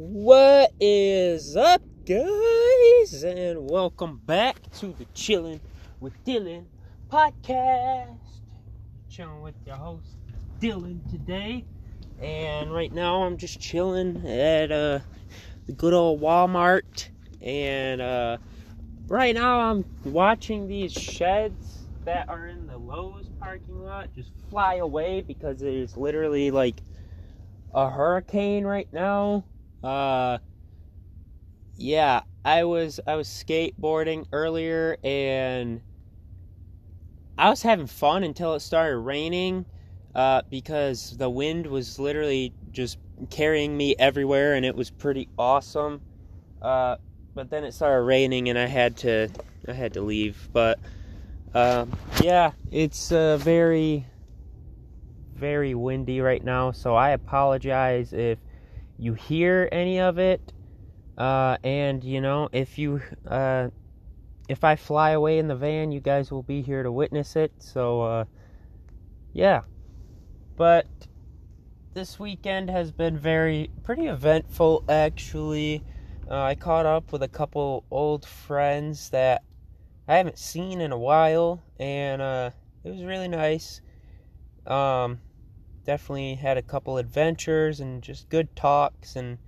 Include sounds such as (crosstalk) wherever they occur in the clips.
What is up, guys? And welcome back to the Chilling with Dylan podcast. Chilling with your host, Dylan, today. And right now, I'm just chilling at uh, the good old Walmart. And uh, right now, I'm watching these sheds that are in the Lowe's parking lot just fly away because it is literally like a hurricane right now uh, yeah, I was I was skateboarding earlier and I was having fun until it started raining. Uh, because the wind was literally just carrying me everywhere and it was pretty awesome. Uh, but then it started raining and I had to I had to leave. But um, yeah, it's uh, very very windy right now, so I apologize if you hear any of it. Uh, and you know, if you uh, if I fly away in the van, you guys will be here to witness it. So uh, yeah, but this weekend has been very pretty eventful actually. Uh, I caught up with a couple old friends that I haven't seen in a while, and uh, it was really nice. Um, definitely had a couple adventures and just good talks and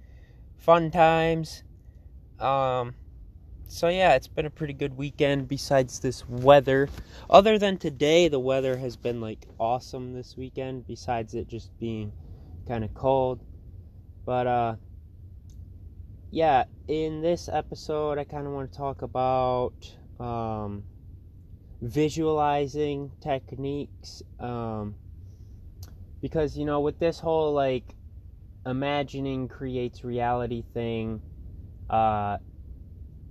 fun times. Um, so yeah, it's been a pretty good weekend besides this weather. Other than today, the weather has been like awesome this weekend besides it just being kind of cold. But uh yeah, in this episode I kind of want to talk about um visualizing techniques um because you know with this whole like imagining creates reality thing uh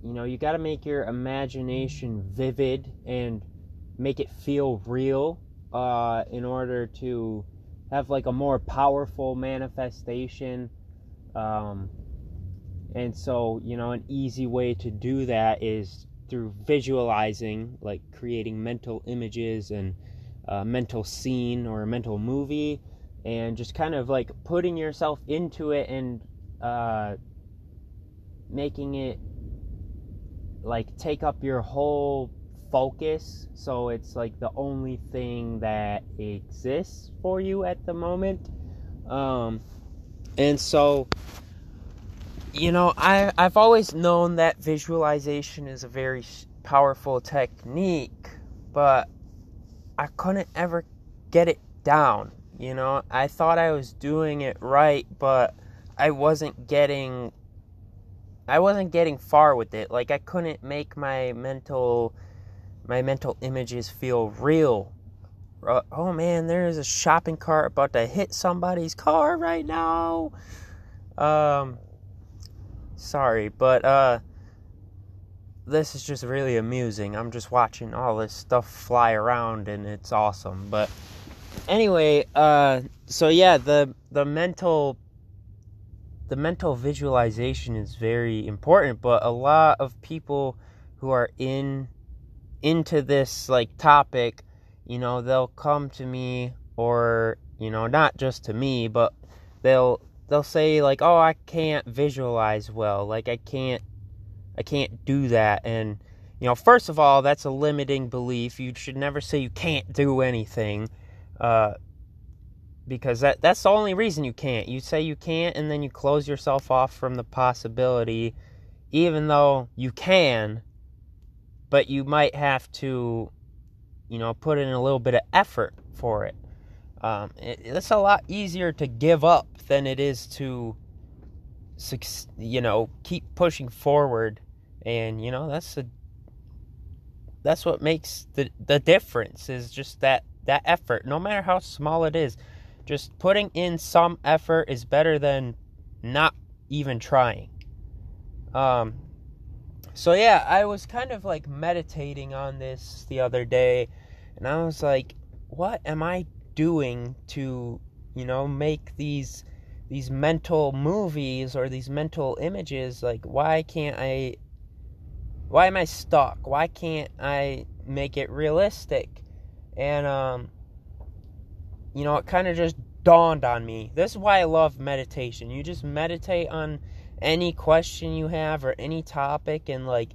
you know you got to make your imagination vivid and make it feel real uh in order to have like a more powerful manifestation um and so you know an easy way to do that is through visualizing like creating mental images and a mental scene or a mental movie and just kind of like putting yourself into it and uh, making it like take up your whole focus so it's like the only thing that exists for you at the moment. Um, and so you know I, i've always known that visualization is a very powerful technique but I couldn't ever get it down. You know, I thought I was doing it right, but I wasn't getting I wasn't getting far with it. Like I couldn't make my mental my mental images feel real. Oh man, there's a shopping cart about to hit somebody's car right now. Um sorry, but uh this is just really amusing. I'm just watching all this stuff fly around and it's awesome. But anyway, uh so yeah, the the mental the mental visualization is very important, but a lot of people who are in into this like topic, you know, they'll come to me or, you know, not just to me, but they'll they'll say like, "Oh, I can't visualize well. Like I can't I can't do that. And, you know, first of all, that's a limiting belief. You should never say you can't do anything. Uh, because that that's the only reason you can't. You say you can't and then you close yourself off from the possibility even though you can, but you might have to you know, put in a little bit of effort for it. Um, it it's a lot easier to give up than it is to you know, keep pushing forward. And, you know, that's the that's what makes the the difference is just that that effort. No matter how small it is just putting in some effort is better than not even trying. Um so yeah i was kind of like meditating on this the other day and i was like what am i doing to you know make these these mental movies or these mental images? Like why can't i why am i stuck? Why can't i make it realistic? And um you know it kind of just dawned on me. This is why i love meditation. You just meditate on any question you have or any topic and like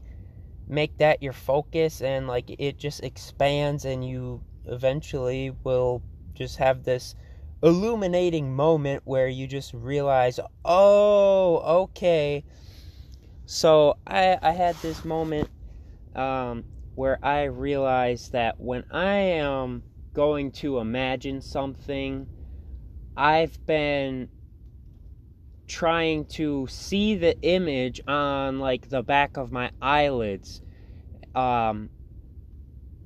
make that your focus and like it just expands and you eventually will just have this illuminating moment where you just realize, oh, okay. So I I had this moment um, where I realized that when I am going to imagine something, I've been trying to see the image on like the back of my eyelids. Um,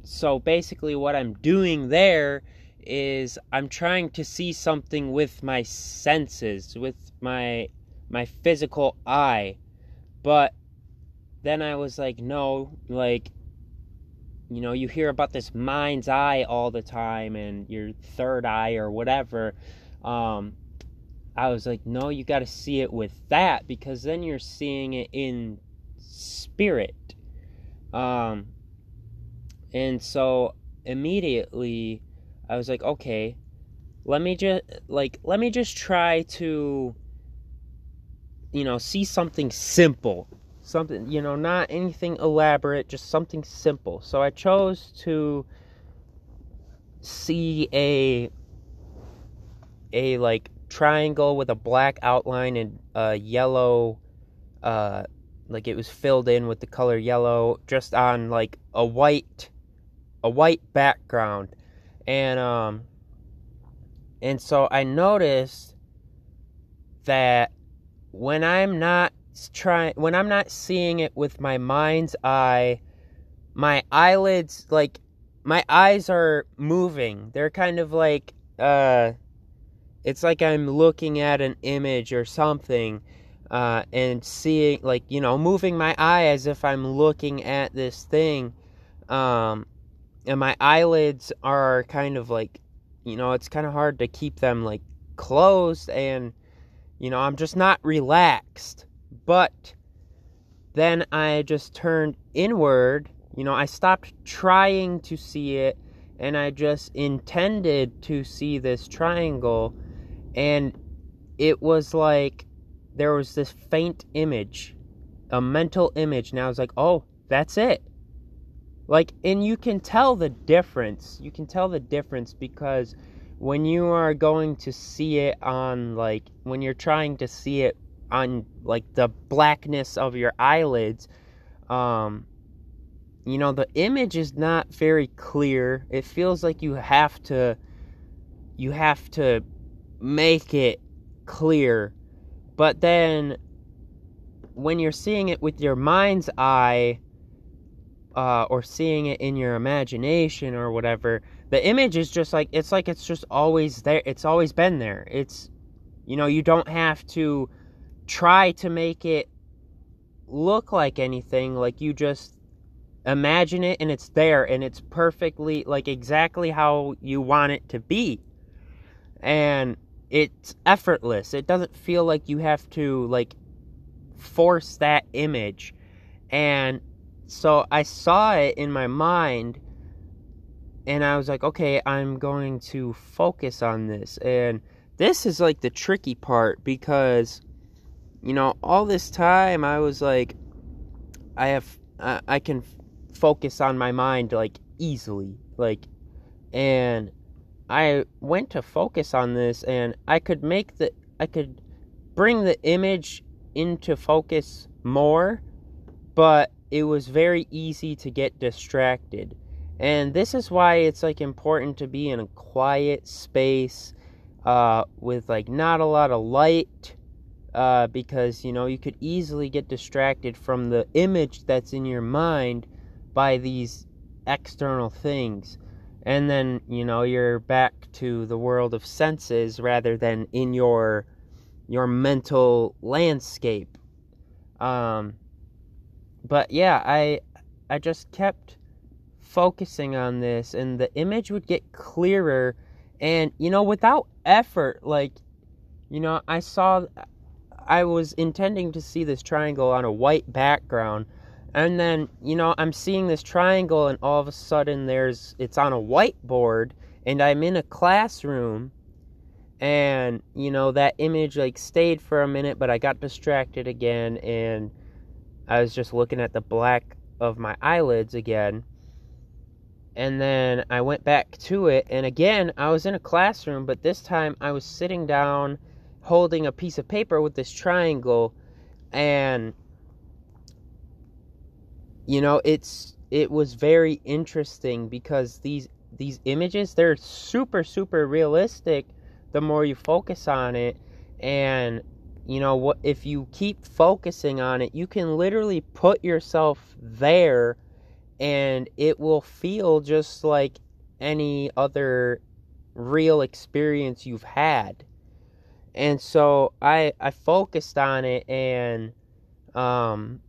so basically, what I'm doing there is I'm trying to see something with my senses, with my my physical eye. But then I was like, no, like you know, you hear about this mind's eye all the time and your third eye or whatever. Um, I was like, no, you got to see it with that because then you're seeing it in spirit. Um, and so immediately I was like, okay, let me just like let me just try to you know, see something simple. Something, you know, not anything elaborate, just something simple. So I chose to see a a like triangle with a black outline and a yellow uh like it was filled in with the color yellow just on like a white a white background and um and so I noticed that when I'm not trying when I'm not seeing it with my mind's eye my eyelids like my eyes are moving. They're kind of like uh it's like I'm looking at an image or something uh, and seeing like you know moving my eye as if I'm looking at this thing um, and my eyelids are kind of like you know it's kind of hard to keep them like closed and you know I'm just not relaxed. But then I just turned inward. You know I stopped trying to see it and I just intended to see this triangle. And it was like there was this faint image a mental image. And I was like oh that's it. Like, and you can tell the difference. You can tell the difference because when you are going to see it on, like, when you're trying to see it on, like, the blackness of your eyelids, um, you know, the image is not very clear. It feels like you have to, you have to make it clear. But then, when you're seeing it with your mind's eye, uh, or seeing it in your imagination or whatever, the image is just like it's like it's just always there. It's always been there. It's you know you don't have to try to make it look like anything. Like you just imagine it and it's there and it's perfectly like exactly how you want it to be. And it's effortless. It doesn't feel like you have to like force that image. And so I saw it in my mind and I was like, okay, I'm going to focus on this. And this is like the tricky part because, you know, all this time I was like, I have, I, I can focus on my mind like easily. Like, and I went to focus on this and I could make the, I could bring the image into focus more, but it was very easy to get distracted. And this is why it's like important to be in a quiet space uh, with like not a lot of light uh, because you know you could easily get distracted from the image that's in your mind by these external things. And then, you know, you're back to the world of senses rather than in your your mental landscape. Um, but yeah, I I just kept focusing on this and the image would get clearer. And you know without effort like you know I saw I was intending to see this triangle on a white background. And then you know I'm seeing this triangle and all of a sudden there's it's on a whiteboard and I'm in a classroom. And you know that image like stayed for a minute but i got distracted again and i was just looking at the black of my eyelids again and then i went back to it and again i was in a classroom but this time i was sitting down holding a piece of paper with this triangle and you know it's it was very interesting because these these images they're super super realistic the more you focus on it and you know what if you keep focusing on it you can literally put yourself there and it will feel just like any other real experience you've had. And so i i focused on it and um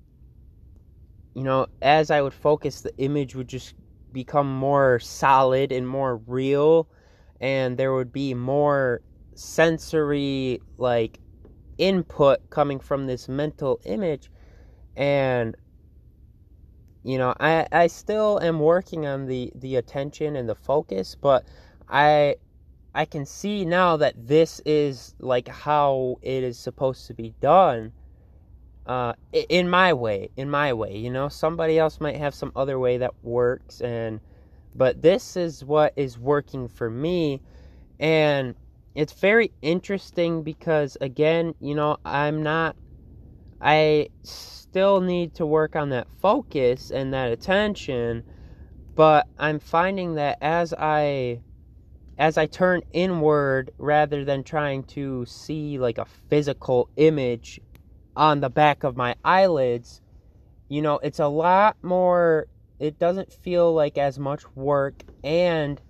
you know as i would focus the image would just become more solid and more real and there would be more sensory like input coming from this mental image. And you know i i still am working on the the attention and the focus but i i can see now that this is like how it is supposed to be done uh in my way in my way you know somebody else might have some other way that works and but this is what is working for me. And it's very interesting because, again, you know, I'm not, I still need to work on that focus and that attention. But I'm finding that as I as I turn inward rather than trying to see like a physical image on the back of my eyelids, you know, it's a lot more it doesn't feel like as much work and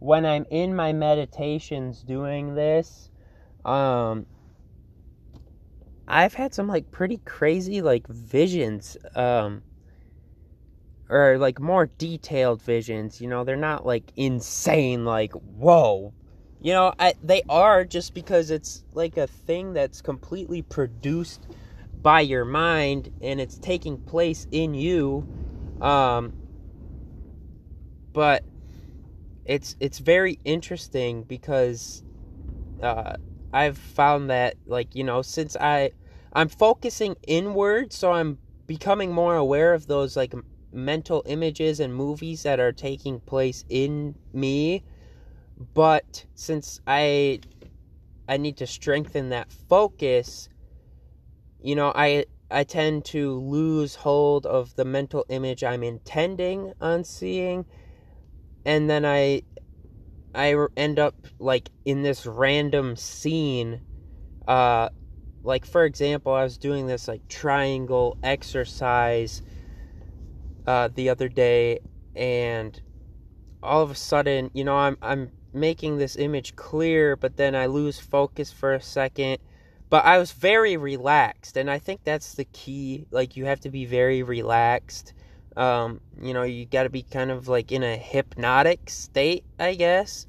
when i'm in my meditations doing this um i've had some like pretty crazy like visions um or like more detailed visions you know? They're not like insane like whoa. You know I, they are just because it's like a thing that's completely produced by your mind and it's taking place in you um, but it's it's very interesting because uh, I've found that like you know since I I'm focusing inward, so I'm becoming more aware of those like mental images and movies that are taking place in me. But since I I need to strengthen that focus, you know, I I tend to lose hold of the mental image I'm intending on seeing and then I I end up like in this random scene uh like for example I was doing this like triangle exercise uh the other day and all of a sudden you know I'm I'm making this image clear but then I lose focus for a second but I was very relaxed, and I think that's the key. Like, you have to be very relaxed. Um, you know, you got to be kind of like in a hypnotic state, I guess.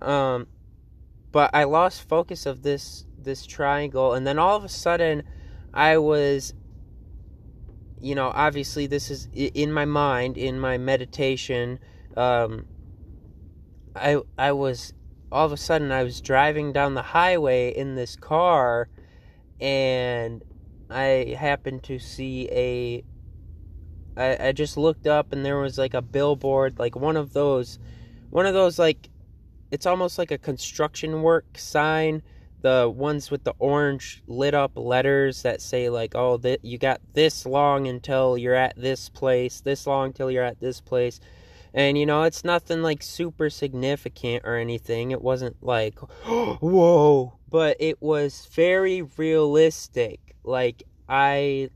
Um, but I lost focus of this this triangle, and then all of a sudden, I was, you know, obviously this is in my mind, in my meditation. Um, I I was all of a sudden I was driving down the highway in this car and I happened to see a I, I just looked up and there was like a billboard like one of those one of those like it's almost like a construction work sign the ones with the orange lit up letters that say like oh that you got this long until you're at this place this long till you're at this place and you know, it's nothing like super significant or anything. It wasn't like, (gasps) whoa, but it was very realistic. Like, I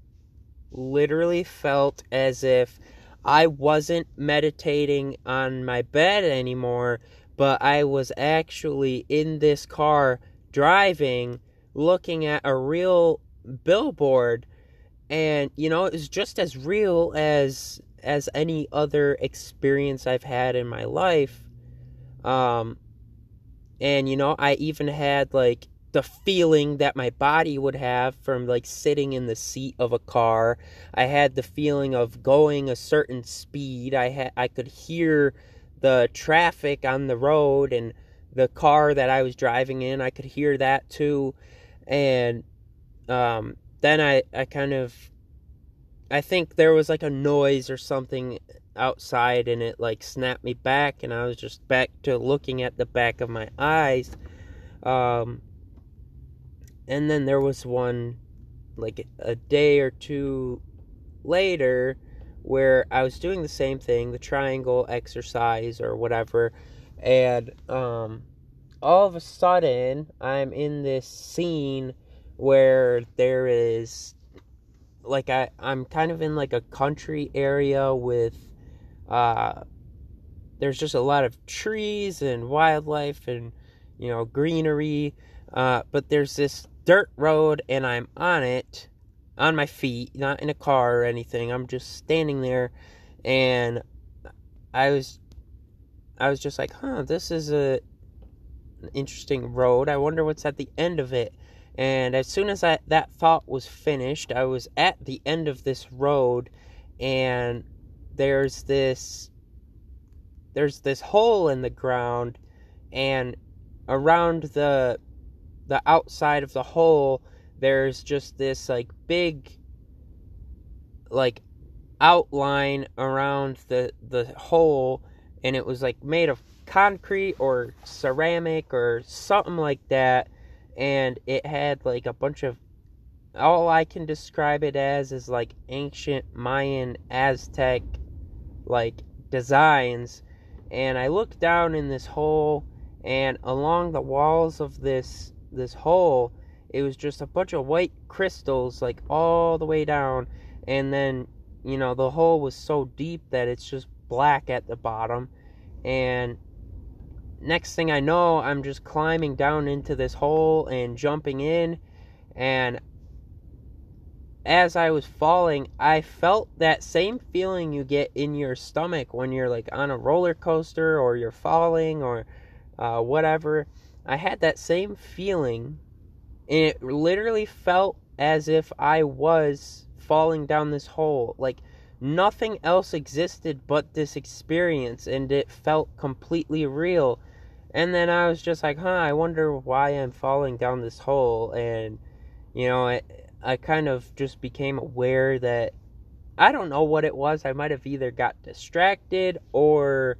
literally felt as if I wasn't meditating on my bed anymore, but I was actually in this car driving, looking at a real billboard. And, you know, it was just as real as as any other experience I've had in my life. Um, and you know, I even had like the feeling that my body would have from like sitting in the seat of a car. I had the feeling of going a certain speed. I had I could hear the traffic on the road and the car that I was driving in. I could hear that too. And um, then I, I kind of, I think there was like a noise or something outside and it like snapped me back and I was just back to looking at the back of my eyes. Um, and then there was one like a day or two later where I was doing the same thing, the triangle exercise or whatever, and um, all of a sudden I'm in this scene where there is like I I'm kind of in like a country area with uh there's just a lot of trees and wildlife and you know greenery uh but there's this dirt road and I'm on it on my feet, not in a car or anything. I'm just standing there and I was I was just like, "Huh, this is a an interesting road. I wonder what's at the end of it." And as soon as I, that thought was finished, I was at the end of this road and there's this there's this hole in the ground and around the the outside of the hole there's just this like big like outline around the the hole and it was like made of concrete or ceramic or something like that and it had like a bunch of all I can describe it as is like ancient Mayan Aztec like designs and I looked down in this hole and along the walls of this this hole it was just a bunch of white crystals like all the way down and then you know the hole was so deep that it's just black at the bottom. And next thing i know i'm just climbing down into this hole and jumping in. And as i was falling i felt that same feeling you get in your stomach when you're like on a roller coaster or you're falling or uh, whatever. I had that same feeling and it literally felt as if I was falling down this hole. Like nothing else existed but this experience, and it felt completely real. And then I was just like, huh, I wonder why I'm falling down this hole. And, you know, I, I kind of just became aware that I don't know what it was. I might have either got distracted or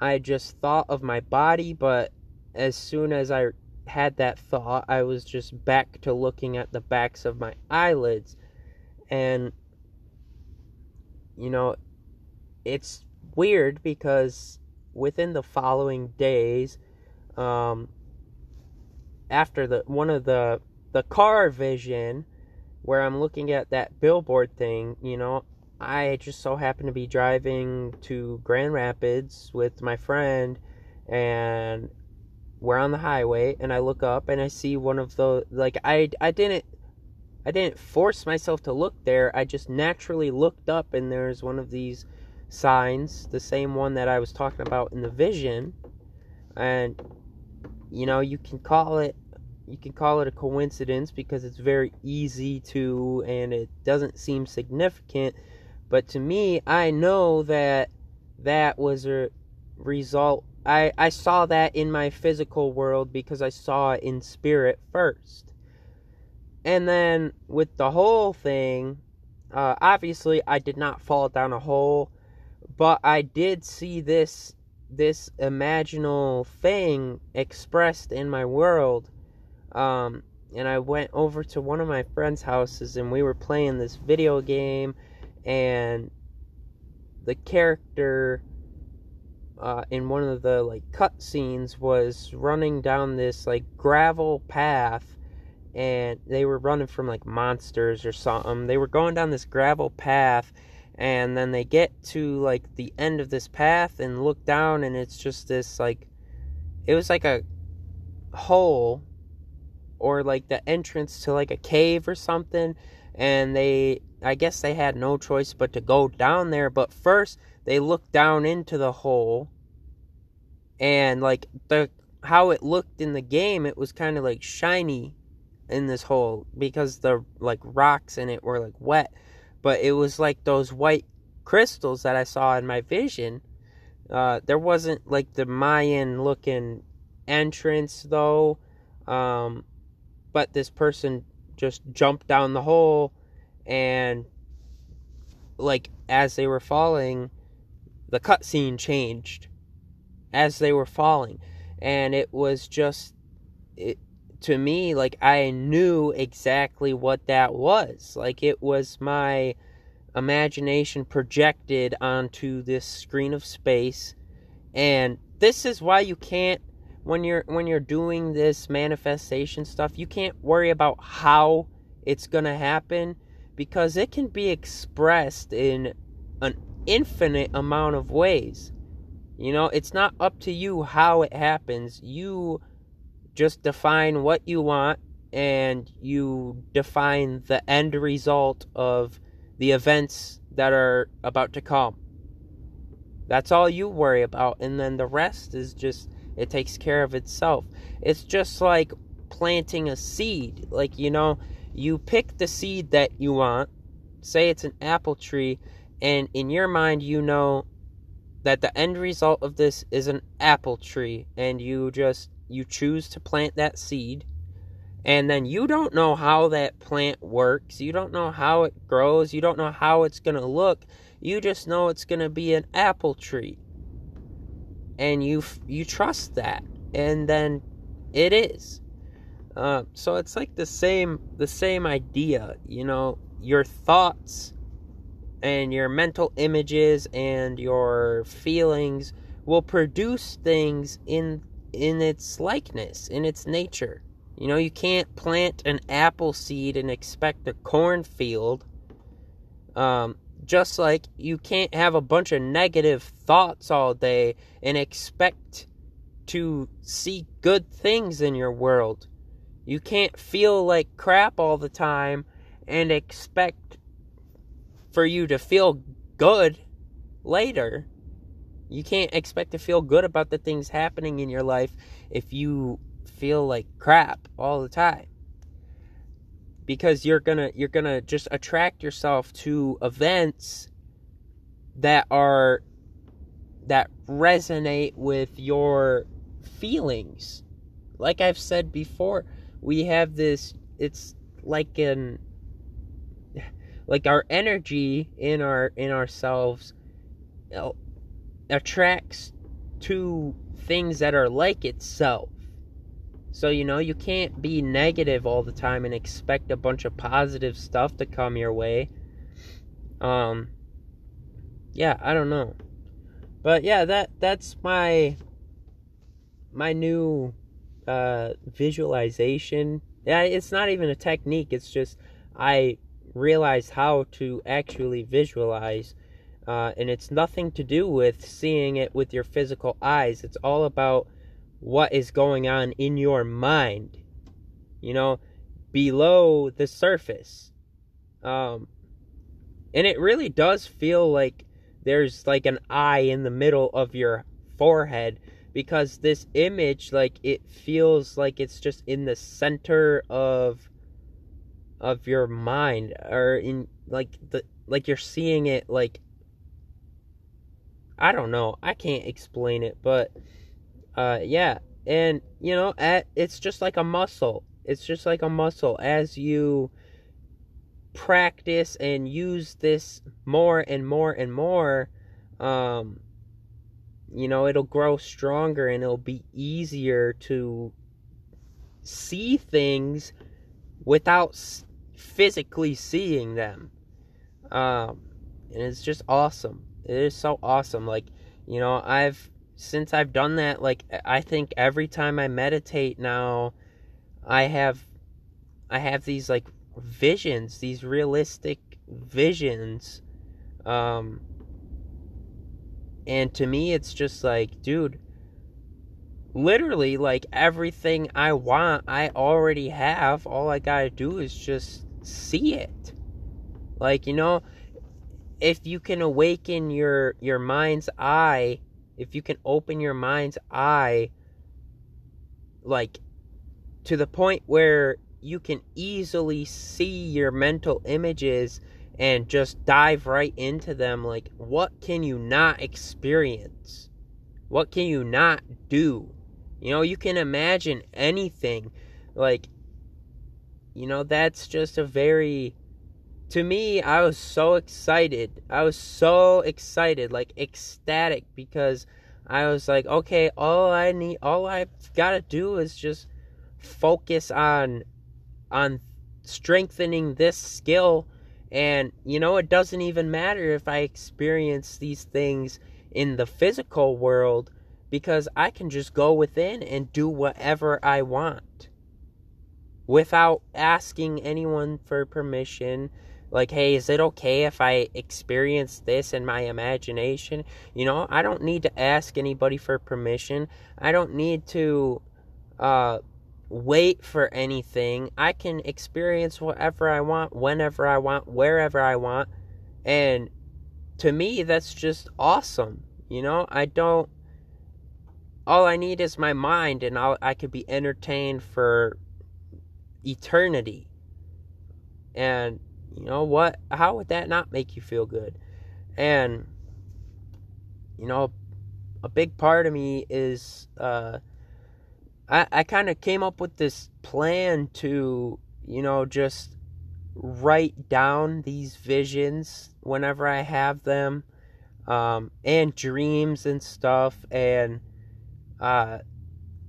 I just thought of my body, but as soon as I had that thought, I was just back to looking at the backs of my eyelids. And, you know, it's weird because within the following days, um, after the one of the the car vision where I'm looking at that billboard thing, you know, I just so happened to be driving to Grand Rapids with my friend and we're on the highway and I look up and I see one of the like I I didn't I didn't force myself to look there. I just naturally looked up and there's one of these signs, the same one that I was talking about in the vision. And you know, you can call it you can call it a coincidence because it's very easy to and it doesn't seem significant, but to me, I know that that was a result I, I saw that in my physical world because I saw it in spirit first. And then with the whole thing, uh, obviously I did not fall down a hole, but I did see this this imaginal thing expressed in my world. Um, and I went over to one of my friends' houses and we were playing this video game and the character uh, in one of the like cut scenes was running down this like gravel path and they were running from like monsters or something. They were going down this gravel path and then they get to like the end of this path and look down and it's just this like it was like a hole or like the entrance to like a cave or something. And they I guess they had no choice but to go down there but first they looked down into the hole. And like the how it looked in the game it was kind of like shiny in this hole because the like rocks in it were like wet. But it was like those white crystals that I saw in my vision. Uh, there wasn't like the Mayan looking entrance though. Um, but this person just jumped down the hole and like as they were falling the cutscene changed. As they were falling. And it was just it to me like I knew exactly what that was. Like it was my imagination projected onto this screen of space. And this is why you can't when you're when you're doing this manifestation stuff you can't worry about how it's going to happen because it can be expressed in an infinite amount of ways. You know it's not up to you how it happens. You just define what you want and you define the end result of the events that are about to come. That's all you worry about, and then the rest is just, it takes care of itself. It's just like planting a seed. Like, you know, you pick the seed that you want, say it's an apple tree, and in your mind, you know that the end result of this is an apple tree, and you just, you choose to plant that seed and then you don't know how that plant works. You don't know how it grows. You don't know how it's going to look. You just know it's going to be an apple tree. And you you trust that. And then it is. Uh, so it's like the same the same idea, you know, your thoughts and your mental images and your feelings will produce things in in its likeness, in its nature. You know, you can't plant an apple seed and expect a cornfield. Um, just like you can't have a bunch of negative thoughts all day and expect to see good things in your world. You can't feel like crap all the time and expect for you to feel good later. You can't expect to feel good about the things happening in your life if you feel like crap all the time. Because you're gonna you're gonna just attract yourself to events that are that resonate with your feelings. Like i've said before we have this it's like an like our energy in our in ourselves attracts to things that are like itself so, you know, you can't be negative all the time and expect a bunch of positive stuff to come your way. Um yeah, I don't know. But yeah, that that's my my new uh visualization. Yeah, it's not even a technique, it's just I realized how to actually visualize uh, and it's nothing to do with seeing it with your physical eyes. It's all about what is going on in your mind, you know, below the surface. Um, and it really does feel like there's like an eye in the middle of your forehead because this image like it feels like it's just in the center of of your mind or in like the like you're seeing it like I don't know. I can't explain it, but uh, yeah, and you know, at, it's just like a muscle. It's just like a muscle as you practice and use this more and more and more. Um, you know, it'll grow stronger and it'll be easier to see things without physically seeing them. Um, and it's just awesome. It is so awesome. Like, you know, I've since I've done that, like I think every time I meditate now, I have I have these like visions, these realistic visions. Um and to me it's just like, dude, literally like everything I want, I already have. All I got to do is just see it. Like, you know, if you can awaken your your mind's eye if you can open your mind's eye like to the point where you can easily see your mental images and just dive right into them like what can you not experience what can you not do You know, you can imagine anything. Like, you know, that's just a very. To me, I was so excited. I was so excited, like ecstatic, because I was like, okay, all I need, all I've got to do is just focus on, on strengthening this skill. And, you know, it doesn't even matter if I experience these things in the physical world because I can just go within and do whatever I want without asking anyone for permission. Like, hey, is it okay if I experience this in my imagination? You know, I don't need to ask anybody for permission. I don't need to uh, wait for anything. I can experience whatever I want, whenever I want, wherever I want. And to me, that's just awesome. You know, I don't all I need is my mind and I'll, I could be entertained for eternity. And you know what? How would that not make you feel good? And you know, a big part of me is uh, I I kind of came up with this plan to you know just write down these visions whenever I have them, um, and dreams and stuff and uh,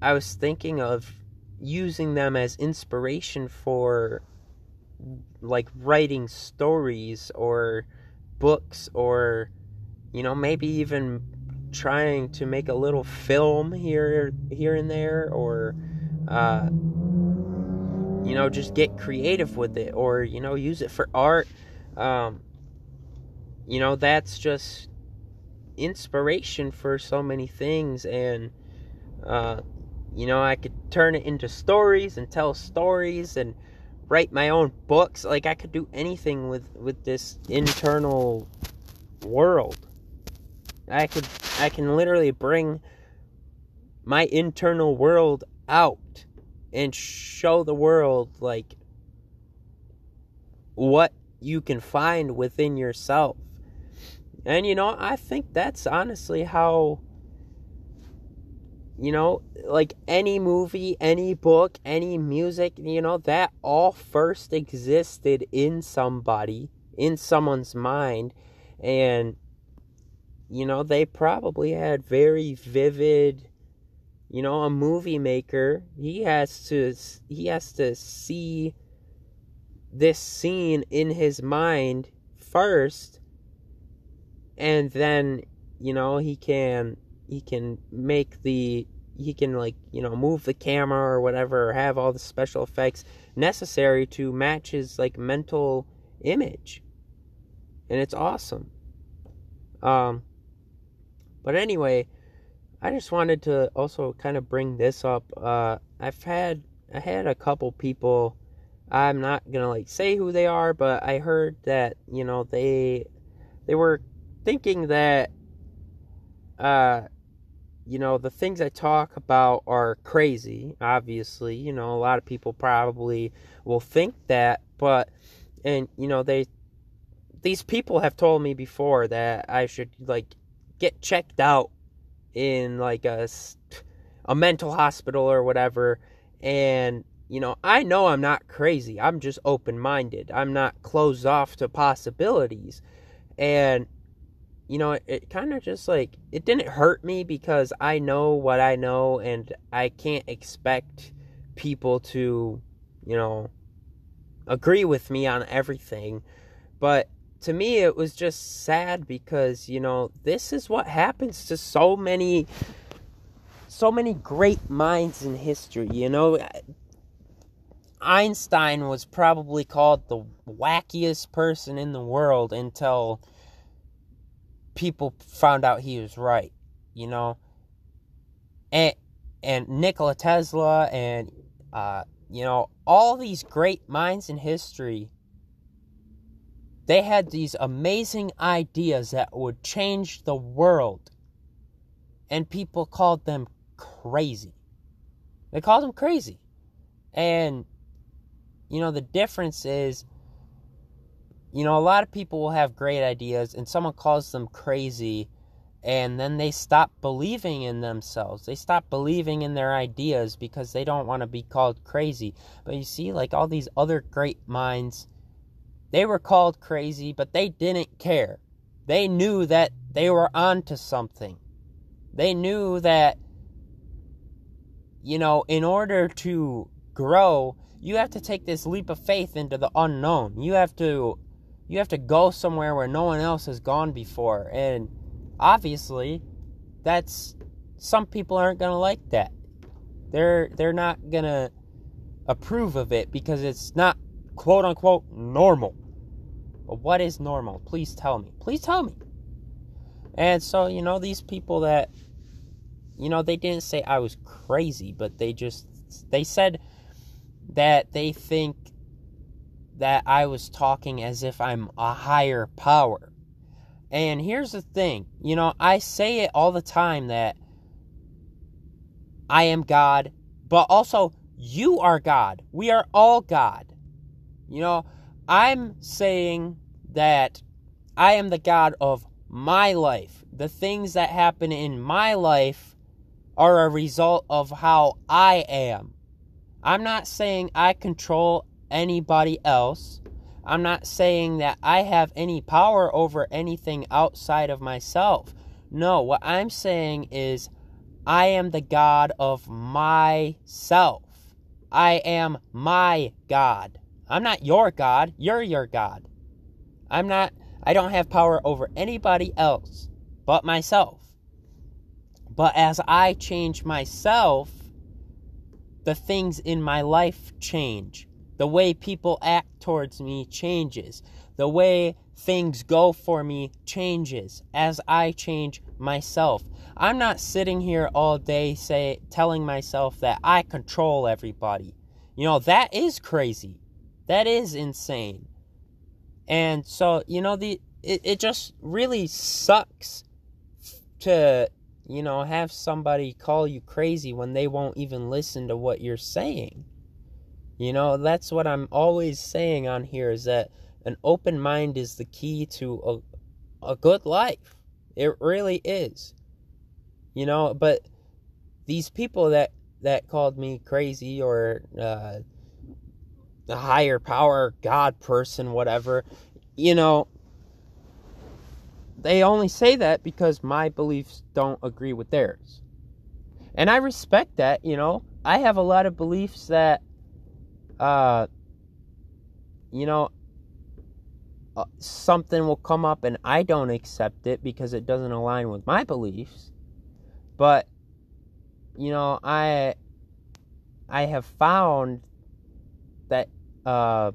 I was thinking of using them as inspiration for like writing stories or books or you know maybe even trying to make a little film here here and there or uh, you know just get creative with it or you know use it for art. Um, you know that's just inspiration for so many things and uh, you know, I could turn it into stories and tell stories and write my own books. Like I could do anything with with this internal world. I could I can literally bring my internal world out and show the world like what you can find within yourself. And you know, I think that's honestly how you know, like any movie, any book, any music, you know, that all first existed in somebody, in someone's mind. And, you know, they probably had very vivid, you know, a movie maker, he has to, he has to see this scene in his mind first. And then, you know, he can he can make the he can like you know move the camera or whatever or have all the special effects necessary to match his like mental image. And it's awesome. Um but anyway i just wanted to also kind of bring this up. Uh i've had i had a couple people i'm not gonna like say who they are but i heard that you know they they were thinking that uh you know, the things I talk about are crazy, obviously. You know, a lot of people probably will think that, but, and, you know, they, these people have told me before that I should, like, get checked out in, like, a, a mental hospital or whatever. And, you know, I know I'm not crazy. I'm just open minded. I'm not closed off to possibilities. And, you know, it, kind of just like it didn't hurt me because I know what I know and I can't expect people to, you know, agree with me on everything. But to me it was just sad because, you know, this is what happens to so many so many great minds in history, you know, Einstein was probably called the wackiest person in the world until people found out he was right, you know. And and Nikola Tesla and uh, you know all these great minds in history they had these amazing ideas that would change the world. And people called them crazy. They called them crazy. And you know the difference is you know, a lot of people will have great ideas and someone calls them crazy and then they stop believing in themselves. They stop believing in their ideas because they don't want to be called crazy. But you see, like all these other great minds, they were called crazy, but they didn't care. They knew that they were onto something. They knew that, you know, in order to grow, you have to take this leap of faith into the unknown. You have to you have to go somewhere where no one else has gone before. And obviously, that's some people aren't going to like that. They're they're not going to approve of it because it's not quote unquote normal. But what is normal? Please tell me. Please tell me. And so, you know, these people that you know, they didn't say I was crazy, but they just they said that they think that I was talking as if I'm a higher power. And here's the thing you know, I say it all the time that I am God, but also you are God. We are all God. You know, I'm saying that I am the God of my life. The things that happen in my life are a result of how I am. I'm not saying I control anybody else. I'm not saying that I have any power over anything outside of myself. No, what I'm saying is I am the God of myself. I am my God. I'm not your God. You're your God. I'm not, I don't have power over anybody else but myself. But as I change myself, the things in my life change. The way people act towards me changes. The way things go for me changes as I change myself. I'm not sitting here all day say telling myself that I control everybody. You know, that is crazy. That is insane. And so, you know, the it, it just really sucks to you know, have somebody call you crazy when they won't even listen to what you're saying. You know, that's what I'm always saying on here is that an open mind is the key to a, a good life. It really is. You know, but these people that that called me crazy or uh, a higher power God person, whatever, you know, they only say that because my beliefs don't agree with theirs. And I respect that, you know. I have a lot of beliefs that, uh, you know, uh, something will come up and I don't accept it because it doesn't align with my beliefs. But, you know, I, I have found that, uh,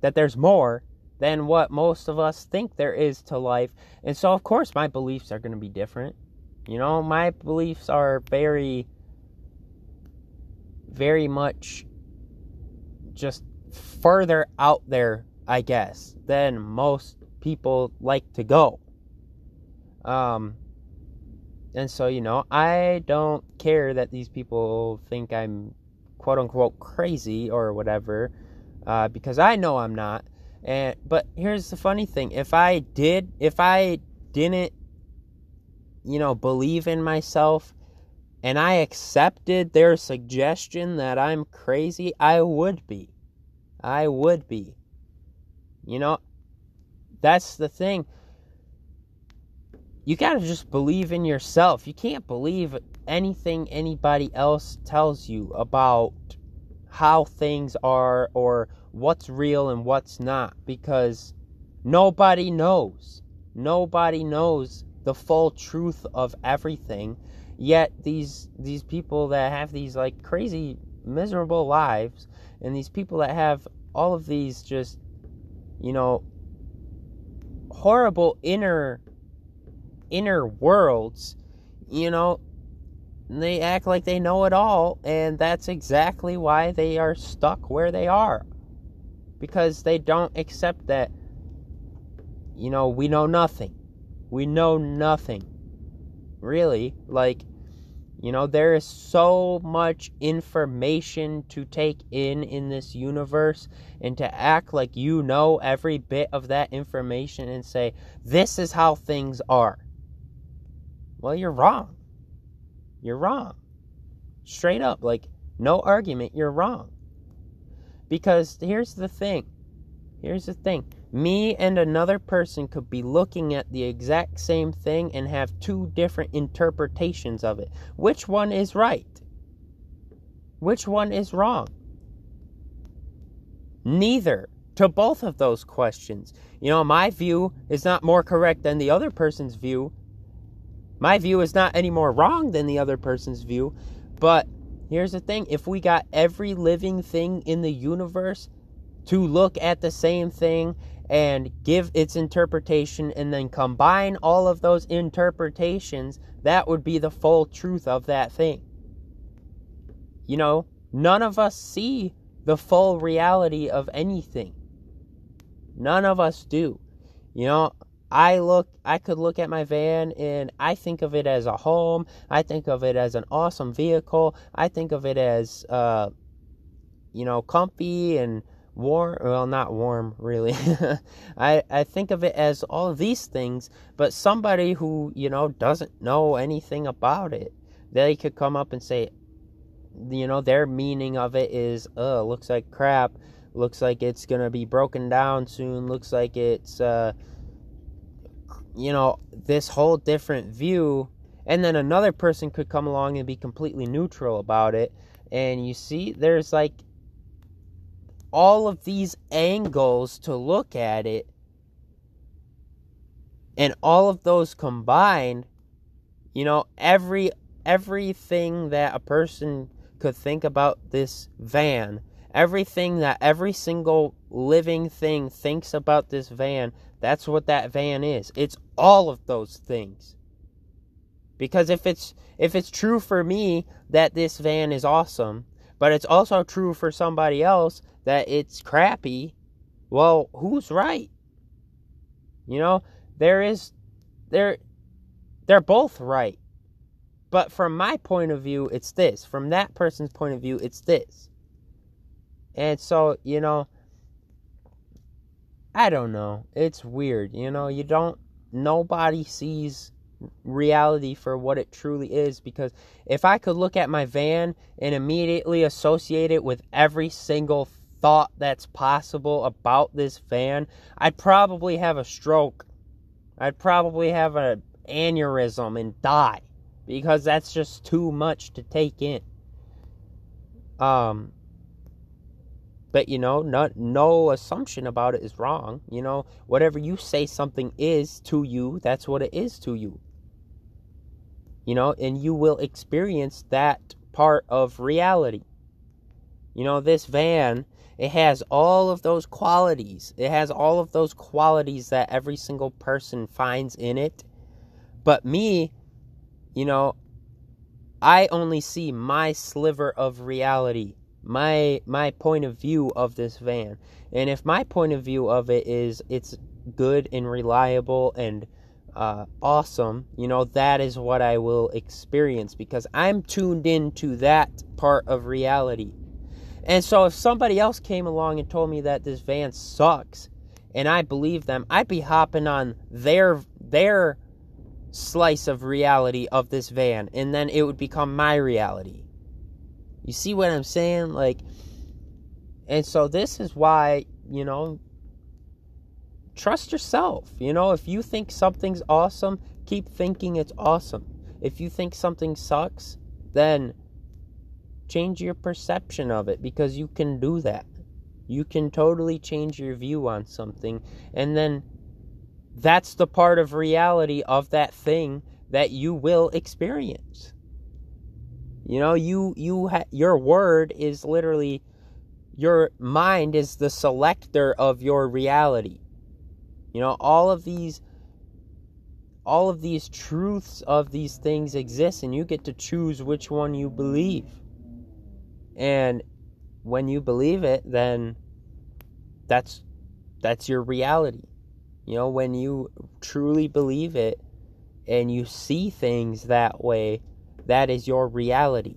that there's more than what most of us think there is to life. And so, of course, my beliefs are going to be different. You know, my beliefs are very, very much just further out there, I guess, than most people like to go. Um, and so, you know, I don't care that these people think I'm quote unquote crazy or whatever, uh, because I know I'm not. And but here's the funny thing: if I did, if I didn't, you know, believe in myself, and I accepted their suggestion that I'm crazy, I would be. I would be. You know, that's the thing. You got to just believe in yourself. You can't believe anything anybody else tells you about how things are or what's real and what's not because nobody knows. Nobody knows the full truth of everything. Yet these these people that have these like crazy miserable lives and these people that have all of these just you know horrible inner inner worlds, you know, they act like they know it all and that's exactly why they are stuck where they are because they don't accept that, you know, we know nothing. We know nothing. Really. Like, you know, there is so much information to take in in this universe, and to act like you know every bit of that information and say, this is how things are. Well, you're wrong. You're wrong. Straight up, like, no argument, you're wrong. Because here's the thing. Here's the thing. Me and another person could be looking at the exact same thing and have two different interpretations of it. Which one is right? Which one is wrong? Neither to both of those questions. You know, my view is not more correct than the other person's view. My view is not any more wrong than the other person's view. But here's the thing if we got every living thing in the universe to look at the same thing and give its interpretation and then combine all of those interpretations, that would be the full truth of that thing. You know, none of us see the full reality of anything. None of us do. You know, I look I could look at my van and I think of it as a home. I think of it as an awesome vehicle. I think of it as uh you know, comfy and warm well not warm really. (laughs) I i think of it as all these things but somebody who you know doesn't know anything about it. They could come up and say you know their meaning of it is uh looks like crap. Looks like it's gonna be broken down soon. Looks like it's uh you know this whole different view. And then another person could come along and be completely neutral about it. And you see there's like all of these angles to look at it and all of those combined you know every everything that a person could think about this van everything that every single living thing thinks about this van that's what that van is. It's all of those things. Because if it's if it's true for me that this van is awesome but it's also true for somebody else that it's crappy, well, who's right? You know, there is there they're both right. But from my point of view, it's this. From that person's point of view, it's this. And so, you know, I don't know. It's weird. You know, you don't, nobody sees reality for what it truly is because if I could look at my van and immediately associate it with every single thought that's possible about this van, I'd probably have a stroke. I'd probably have an aneurysm and die because that's just too much to take in. Um, but you know, not no assumption about it is wrong. You know, whatever you say something is to you, that's what it is to you. You know, and you will experience that part of reality. You know, this van it has all of those qualities. It has all of those qualities that every single person finds in it. But me, you know, I only see my sliver of reality, my my point of view of this van. And if my point of view of it is it's good and reliable and uh, awesome, you know, that is what I will experience because I'm tuned into that part of reality. And so if somebody else came along and told me that this van sucks and I believe them, I'd be hopping on their their slice of reality of this van and then it would become my reality. You see what I'm saying? Like and so this is why, you know, trust yourself. You know, if you think something's awesome, keep thinking it's awesome. If you think something sucks, then change your perception of it because you can do that. You can totally change your view on something, and then that's the part of reality of that thing that you will experience. You know, you you ha- your word is literally your mind is the selector of your reality. You know, all of these all of these truths of these things exist and you get to choose which one you believe. And when you believe it, then that's that's your reality. You know, when you truly believe it and you see things that way, that is your reality.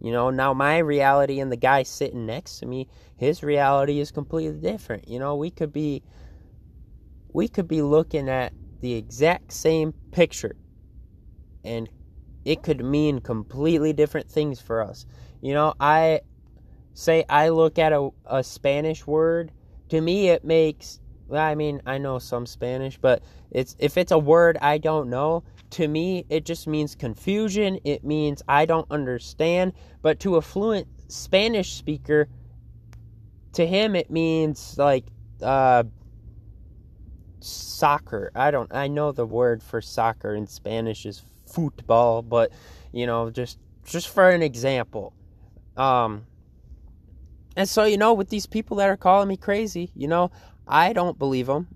You know, now my reality and the guy sitting next to me, his reality is completely different. You know, we could be we could be looking at the exact same picture. and it could mean completely different things for us. You know, I say I look at a, a Spanish word, to me it makes well, I mean, I know some Spanish, but it's if it's a word I don't know, to me it just means confusion. It means I don't understand. But to a fluent Spanish speaker, to him it means like uh, soccer. I don't. I know the word for soccer in Spanish is football, but you know, just just for an example. Um, and so you know, with these people that are calling me crazy, you know, I don't believe them.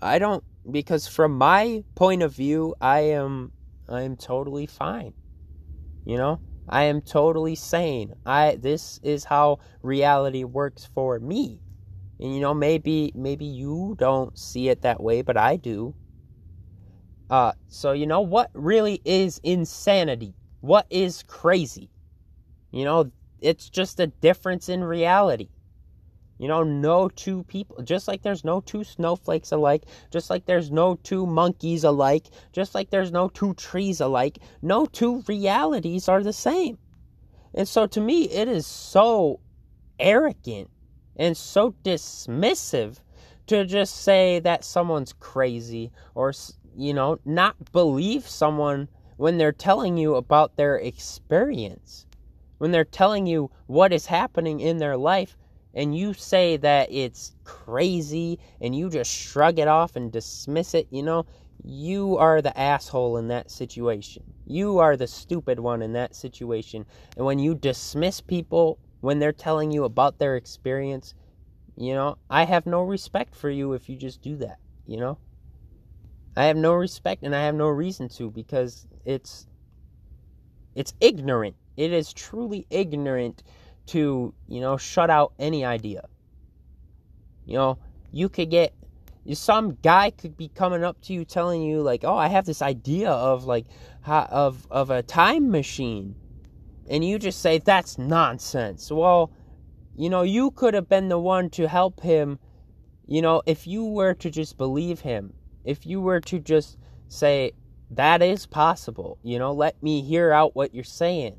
I don't because from my point of view, I am I am totally fine. You know, I am totally sane. I this is how reality works for me. And you know, maybe maybe you don't see it that way, but I do. Uh so you know what really is insanity? What is crazy? You know, it's just a difference in reality. You know, no two people, just like there's no two snowflakes alike, just like there's no two monkeys alike, just like there's no two trees alike, no two realities are the same. And so to me, it is so arrogant and so dismissive to just say that someone's crazy or, you know, not believe someone when they're telling you about their experience, when they're telling you what is happening in their life and you say that it's crazy and you just shrug it off and dismiss it, you know, you are the asshole in that situation. You are the stupid one in that situation. And when you dismiss people when they're telling you about their experience, you know, I have no respect for you if you just do that, you know? I have no respect and I have no reason to because it's it's ignorant. It is truly ignorant to, you know, shut out any idea. You know, you could get some guy could be coming up to you telling you like, "Oh, I have this idea of like of of a time machine." And you just say that's nonsense. Well, you know, you could have been the one to help him, you know, if you were to just believe him. If you were to just say that is possible, you know, let me hear out what you're saying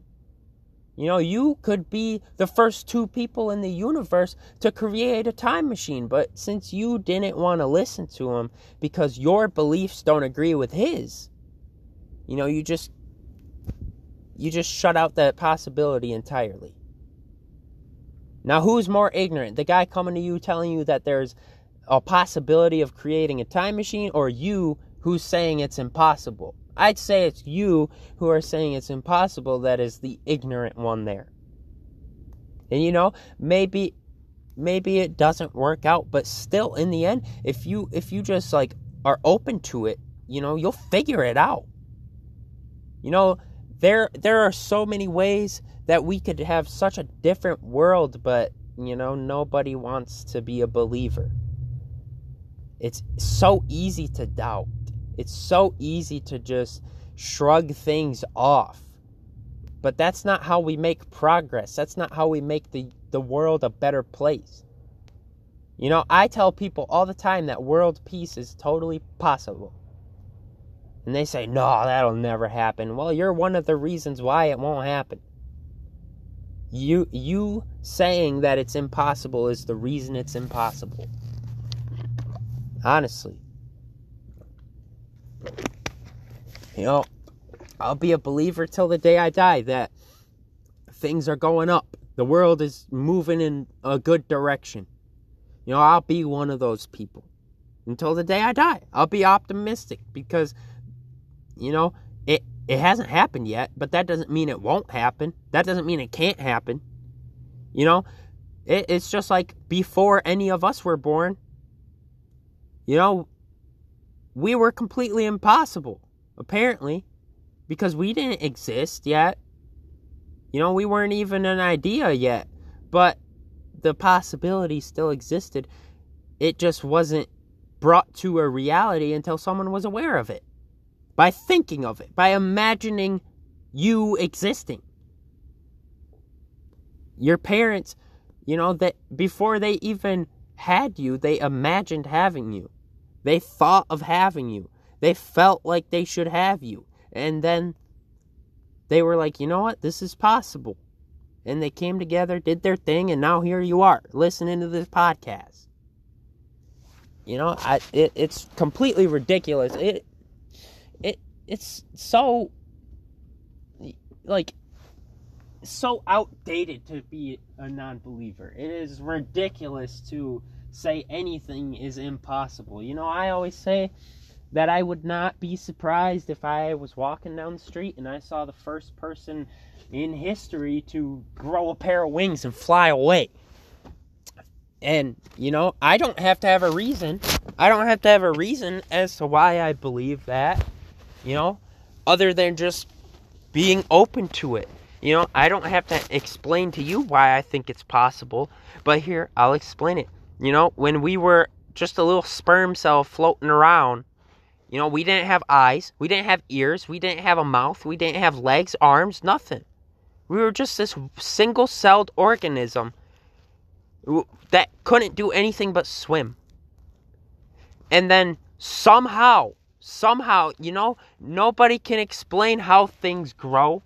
you know, you could be the first two people in the universe to create a time machine, but since you didn't want to listen to him because your beliefs don't agree with his, you know, you just you just shut out that possibility entirely. Now, who's more ignorant? The guy coming to you telling you that there's a possibility of creating a time machine or you who's saying it's impossible? I'd say it's you who are saying it's impossible that is the ignorant one there. And you know, maybe maybe it doesn't work out, but still in the end, if you if you just like are open to it, you know, you'll figure it out. You know, there there are so many ways that we could have such a different world, but you know, nobody wants to be a believer. It's so easy to doubt. It's so easy to just shrug things off. But that's not how we make progress. That's not how we make the, the world a better place. You know, I tell people all the time that world peace is totally possible. And they say, no, that'll never happen. Well, you're one of the reasons why it won't happen. You, you saying that it's impossible is the reason it's impossible. Honestly. You know, I'll be a believer till the day I die that things are going up. The world is moving in a good direction. You know, I'll be one of those people until the day I die. I'll be optimistic because, you know, it it hasn't happened yet, but that doesn't mean it won't happen. That doesn't mean it can't happen. You know, it, it's just like before any of us were born. You know, we were completely impossible, apparently, because we didn't exist yet. You know, we weren't even an idea yet, but the possibility still existed. It just wasn't brought to a reality until someone was aware of it. By thinking of it, by imagining you existing. Your parents, you know, that before they even had you, they imagined having you. They thought of having you. They felt like they should have you. And then they were like, you know what, this is possible. And they came together, did their thing, and now here you are, listening to this podcast. You know, I it, it's completely ridiculous. It it it's so like so outdated to be a non-believer. It is ridiculous to say anything is impossible. You know, I always say that I would not be surprised if I was walking down the street and I saw the first person in history to grow a pair of wings and fly away. And, you know, I don't have to have a reason. I don't have to have a reason as to why I believe that, you know, other than just being open to it. You know, I don't have to explain to you why I think it's possible, but here, I'll explain it. You know, when we were just a little sperm cell floating around, you know, we didn't have eyes, we didn't have ears, we didn't have a mouth, we didn't have legs, arms, nothing. We were just this single celled organism that couldn't do anything but swim. And then somehow, somehow, you know, nobody can explain how things grow.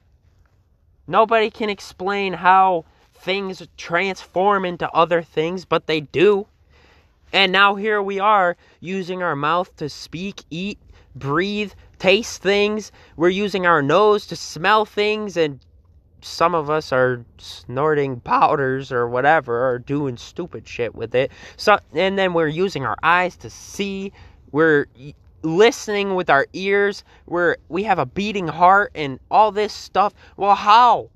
Nobody can explain how things transform into other things, but they do. And now here we are using our mouth to speak, eat, breathe, taste things. We're using our nose to smell things, and some of us are snorting powders or whatever, or doing stupid shit with it. So, and then we're using our eyes to see. We're listening with our ears. We're we have a beating heart and all this stuff. Well, how?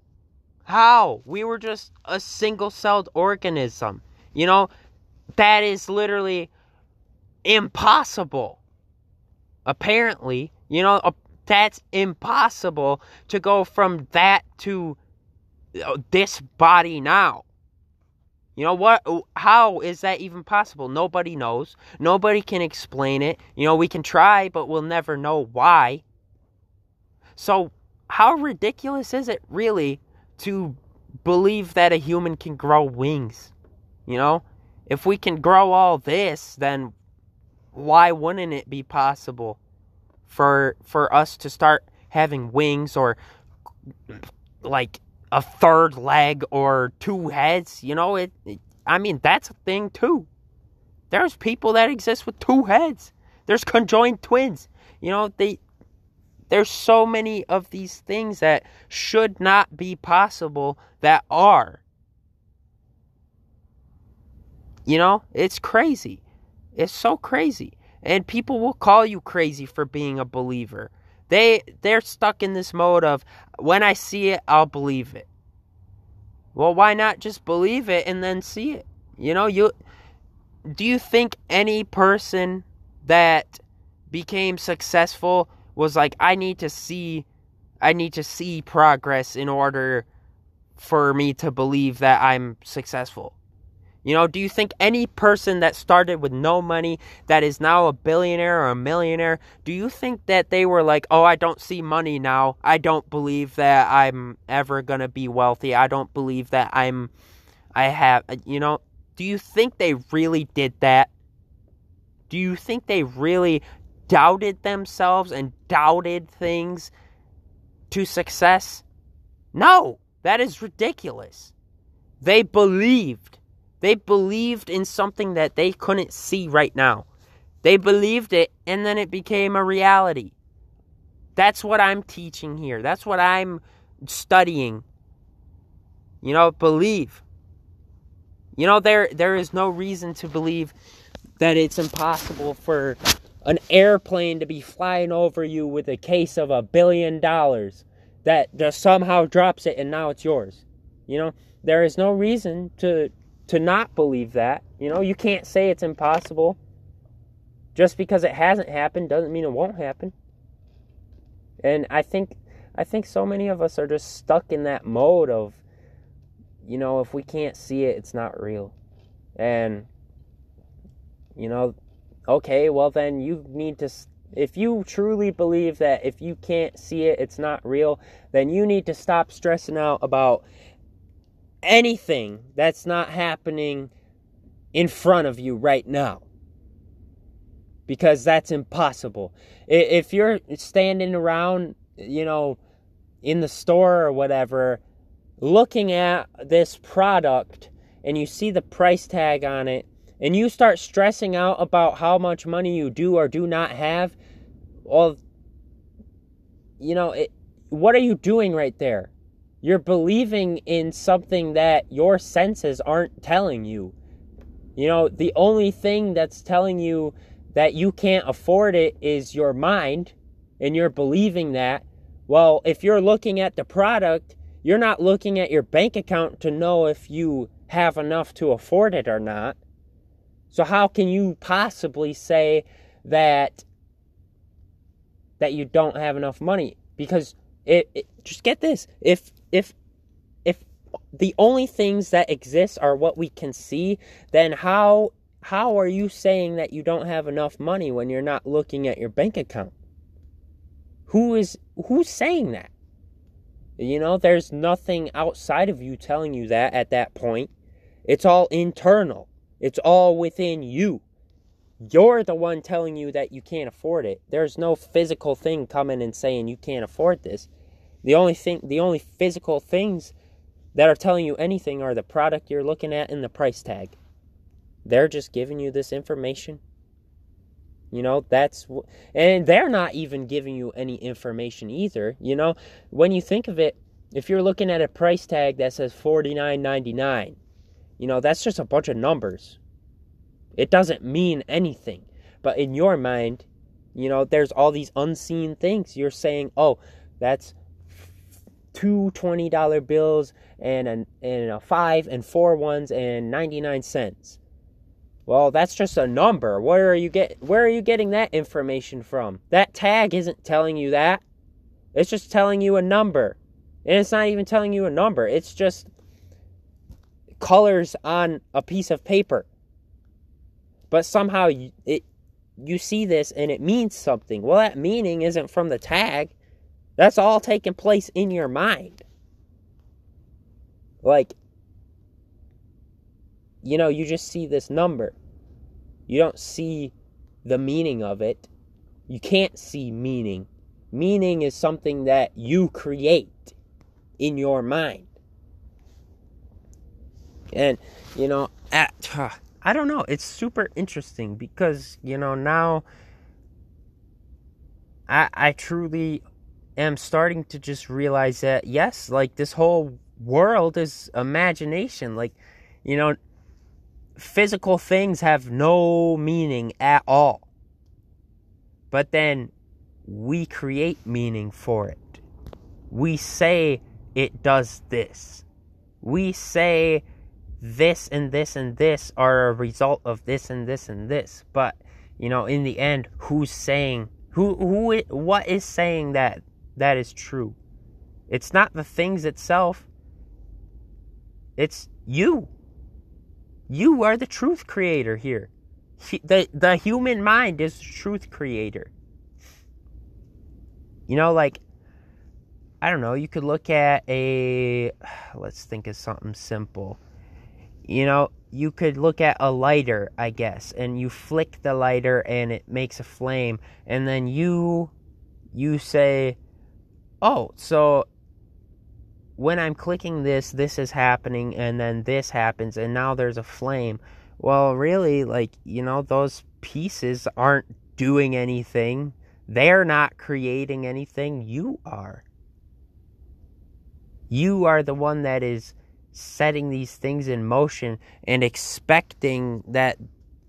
How? We were just a single-celled organism. You know, that is literally impossible. Apparently, you know, that's impossible to go from that to uh, this body now. You know what? Oh, how is that even possible? Nobody knows. Nobody can explain it. You know, we can try, but we'll never know why. So, how ridiculous is it really to believe that a human can grow wings? You know? If we can grow all this, then why wouldn't it be possible for for us to start having wings or like a third leg or two heads? You know, it, it I mean, that's a thing too. There's people that exist with two heads. There's (laughs) conjoined twins. You know, they there's so many of these things that should not be possible that are. You know, it's crazy. It's so crazy. And people will call you crazy for being a believer. They they're stuck in this mode of when I see it, I'll believe it. Well, why not just believe it and then see it? You know, you do you think any person that became successful was like I need to see I need to see progress in order for me to believe that I'm successful? You know, do you think any person that started with no money that is now a billionaire or a millionaire, do you think that they were like, "Oh, I don't see money now. I don't believe that I'm ever going to be wealthy. I don't believe that I'm I have, you know, do you think they really did that? Do you think they really doubted themselves and doubted things to success? No, that is ridiculous. They believed they believed in something that they couldn't see right now. They believed it and then it became a reality. That's what I'm teaching here. That's what I'm studying. You know, believe. You know there there is no reason to believe that it's impossible for an airplane to be flying over you with a case of a billion dollars that just somehow drops it and now it's yours. You know, there is no reason to to not believe that. You know, you can't say it's impossible. Just because it hasn't happened doesn't mean it won't happen. And I think I think so many of us are just stuck in that mode of you know, if we can't see it, it's not real. And you know, okay, well then you need to if you truly believe that if you can't see it, it's not real, then you need to stop stressing out about anything that's not happening in front of you right now. Because that's impossible. If you're standing around, you know, in the store or whatever looking at this product and you see the price tag on it and you start stressing out about how much money you do or do not have, well, you know, it, what are you doing right there? You're believing in something that your senses aren't telling you. You know, the only thing that's telling you that you can't afford it is your mind, and you're believing that. Well, if you're looking at the product, you're not looking at your bank account to know if you have enough to afford it or not. So how can you possibly say that that you don't have enough money? Because it, it just get this. If if if the only things that exist are what we can see, then how how are you saying that you don't have enough money when you're not looking at your bank account? Who is who's saying that? You know, there's nothing outside of you telling you that at that point. It's all internal. It's all within you. You're the one telling you that you can't afford it. There's no physical thing coming and saying you can't afford this. The only thing the only physical things that are telling you anything are the product you're looking at and the price tag. They're just giving you this information. You know, that's and they're not even giving you any information either. You know, when you think of it, if you're looking at a price tag that says 49.99 you know, that's just a bunch of numbers. It doesn't mean anything. But in your mind, you know, there's all these unseen things. You're saying, oh, that's two $20 bills and a, and a five and four ones and 99 cents. Well, that's just a number. Where are you get where are you getting that information from? That tag isn't telling you that. It's just telling you a number. And it's not even telling you a number. It's just colors on a piece of paper. But somehow it you see this and it means something. Well, that meaning isn't from the tag. That's all taking place in your mind. Like you know, you just see this number. You don't see the meaning of it. You can't see meaning. Meaning is something that you create in your mind. And, you know, at, I don't know. It's super interesting because, you know, now I, I truly am starting to just realize that, yes, like this whole world is imagination. Like, you know, physical things have no meaning at all. But then we create meaning for it. We say it does this. We say this and this and this are a result of this and this and this. But you know, in the end, who's saying who who what is saying that that is true? It's not the things itself. It's you. You are the truth creator here. The the human mind is the truth creator. You know, like I don't know, you could look at a (sighs) let's think of something simple you know, you could look at a lighter, I guess, and you flick the lighter and it makes a flame, and then you you say, "Oh, so when I'm clicking this, this is happening and then this happens and now there's a flame." Well, really like, you know, those pieces aren't doing anything. They're not creating anything. You are. You are the one that is setting these things in motion and expecting that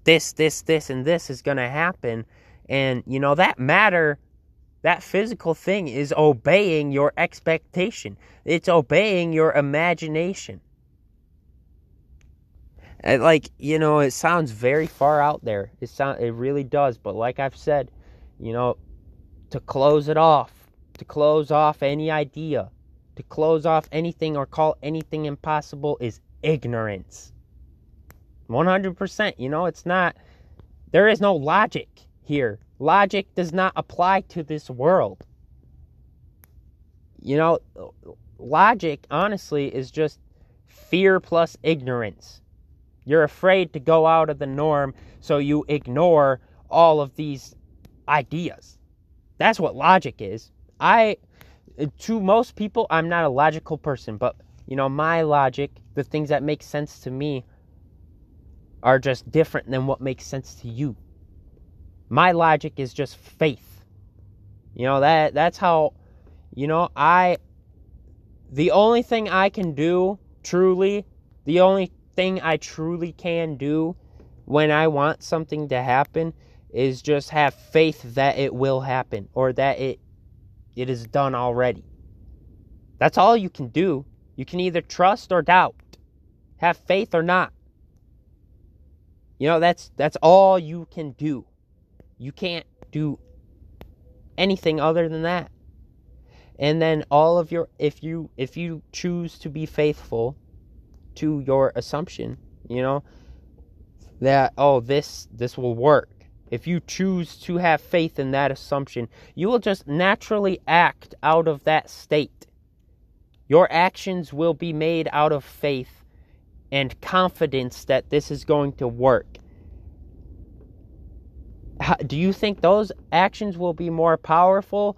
this, this, this, and this is going to happen. And, you know, that matter, that physical thing is obeying your expectation, it's obeying your imagination. And like, you know, it sounds very far out there. It sound it really does, but like I've said, you know, to close it off, to close off any idea, to close off anything or call anything impossible is ignorance. 100%. You know, it's not, there is no logic here. Logic does not apply to this world. You know, logic, honestly, is just fear plus ignorance. You're afraid to go out of the norm, so you ignore all of these ideas. That's what logic is. I to most people, I'm not a logical person, but you know, my logic, the things that make sense to me, are just different than what makes sense to you. My logic is just faith. You know, that that's how you know, I the only thing I can do truly, the only thing I truly can do when I want something to happen is just have faith that it will happen or that it it is done already. That's all you can do. You can either trust or doubt. Have faith or not. You know, that's that's all you can do. You can't do anything other than that. And then all of your if you if you choose to be faithful to your assumption, you know, that oh this this will work. If you choose to have faith in that assumption, you will just naturally act out of that state. Your actions will be made out of faith and confidence that this is going to work. Do you think those actions will be more powerful?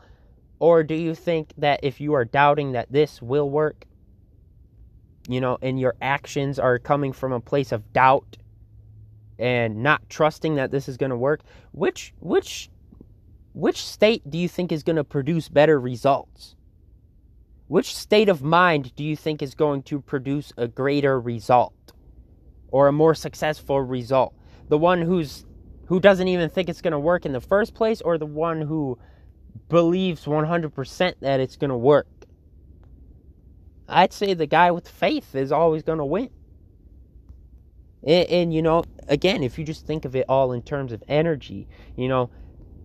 Or do you think that if you are doubting that this will work, you know, and your actions are coming from a place of doubt and not trusting that this is going to work, which which which state do you think is going to produce better results? Which state of mind do you think is going to produce a greater result or a more successful result? The one who's who doesn't even think it's going to work in the first place or the one who believes 100% that it's going to work? I'd say the guy with faith is always going to win. And, and, you know, again, if you just think of it all in terms of energy, you know,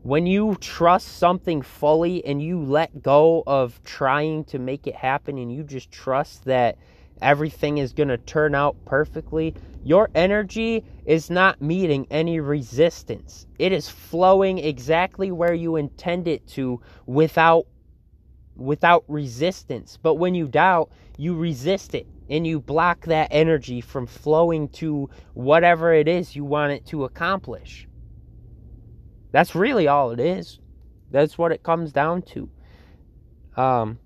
when you trust something fully and you let go of trying to make it happen and you just trust that everything is going to turn out perfectly, your energy is not meeting any resistance. It is flowing exactly where you intend it to without without resistance. But when you doubt, you resist it and you block that energy from flowing to whatever it is you want it to accomplish. That's really all it is. That's what it comes down to. Um,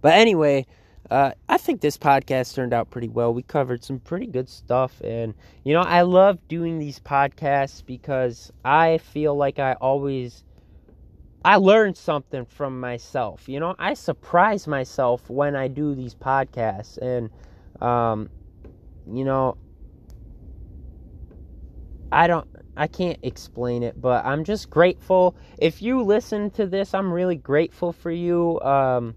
but anyway, uh, I think this podcast turned out pretty well. We covered some pretty good stuff. And, you know, I love doing these podcasts because I feel like I always I learn something from myself. You know, I surprise myself when I do these podcasts, and um, you know, I don't, I can't explain it, but I'm just grateful. If you listen to this, I'm really grateful for you. Um,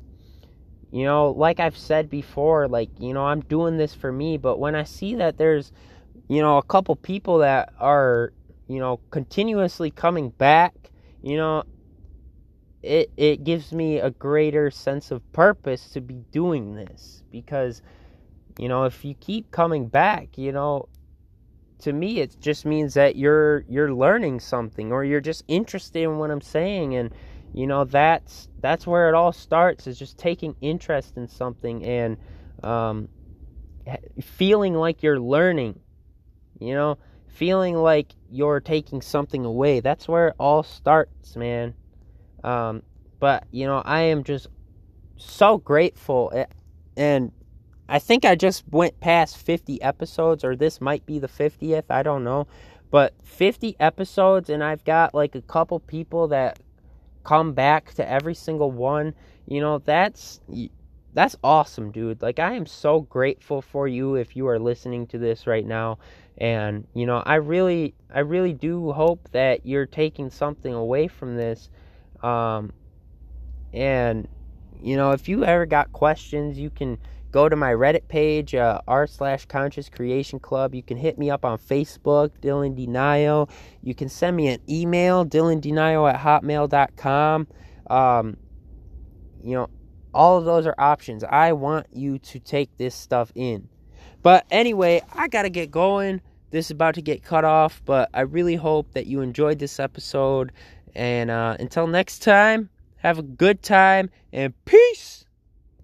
you know, like I've said before, like you know, I'm doing this for me, but when I see that there's, you know, a couple people that are, you know, continuously coming back, you know, it it gives me a greater sense of purpose to be doing this. Because you know if you keep coming back you know to me it just means that you're you're learning something or you're just interested in what I'm saying. And you know that's that's where it all starts is just taking interest in something and um, feeling like you're learning you know? Feeling like you're taking something away. That's where it all starts man. Um, but you know, I am just so grateful, eh, and I think I just went past 50 episodes, or this might be the 50th. I don't know, but 50 episodes, and I've got like a couple people that come back to every single one. You know, that's that's awesome, dude. Like I am so grateful for you if you are listening to this right now. And, you know, I really I really do hope that you're taking something away from this um, and you know, if you ever got questions, you can go to my Reddit page, uh, r slash Conscious Creation Club. You can hit me up on Facebook, Dylan Denio. You can send me an email, dylandenio at hotmail.com. Um, you know, all of those are options. I want you to take this stuff in. But anyway, I got to get going. This is about to get cut off, but I really hope that you enjoyed this episode. And uh, until next time, have a good time and peace.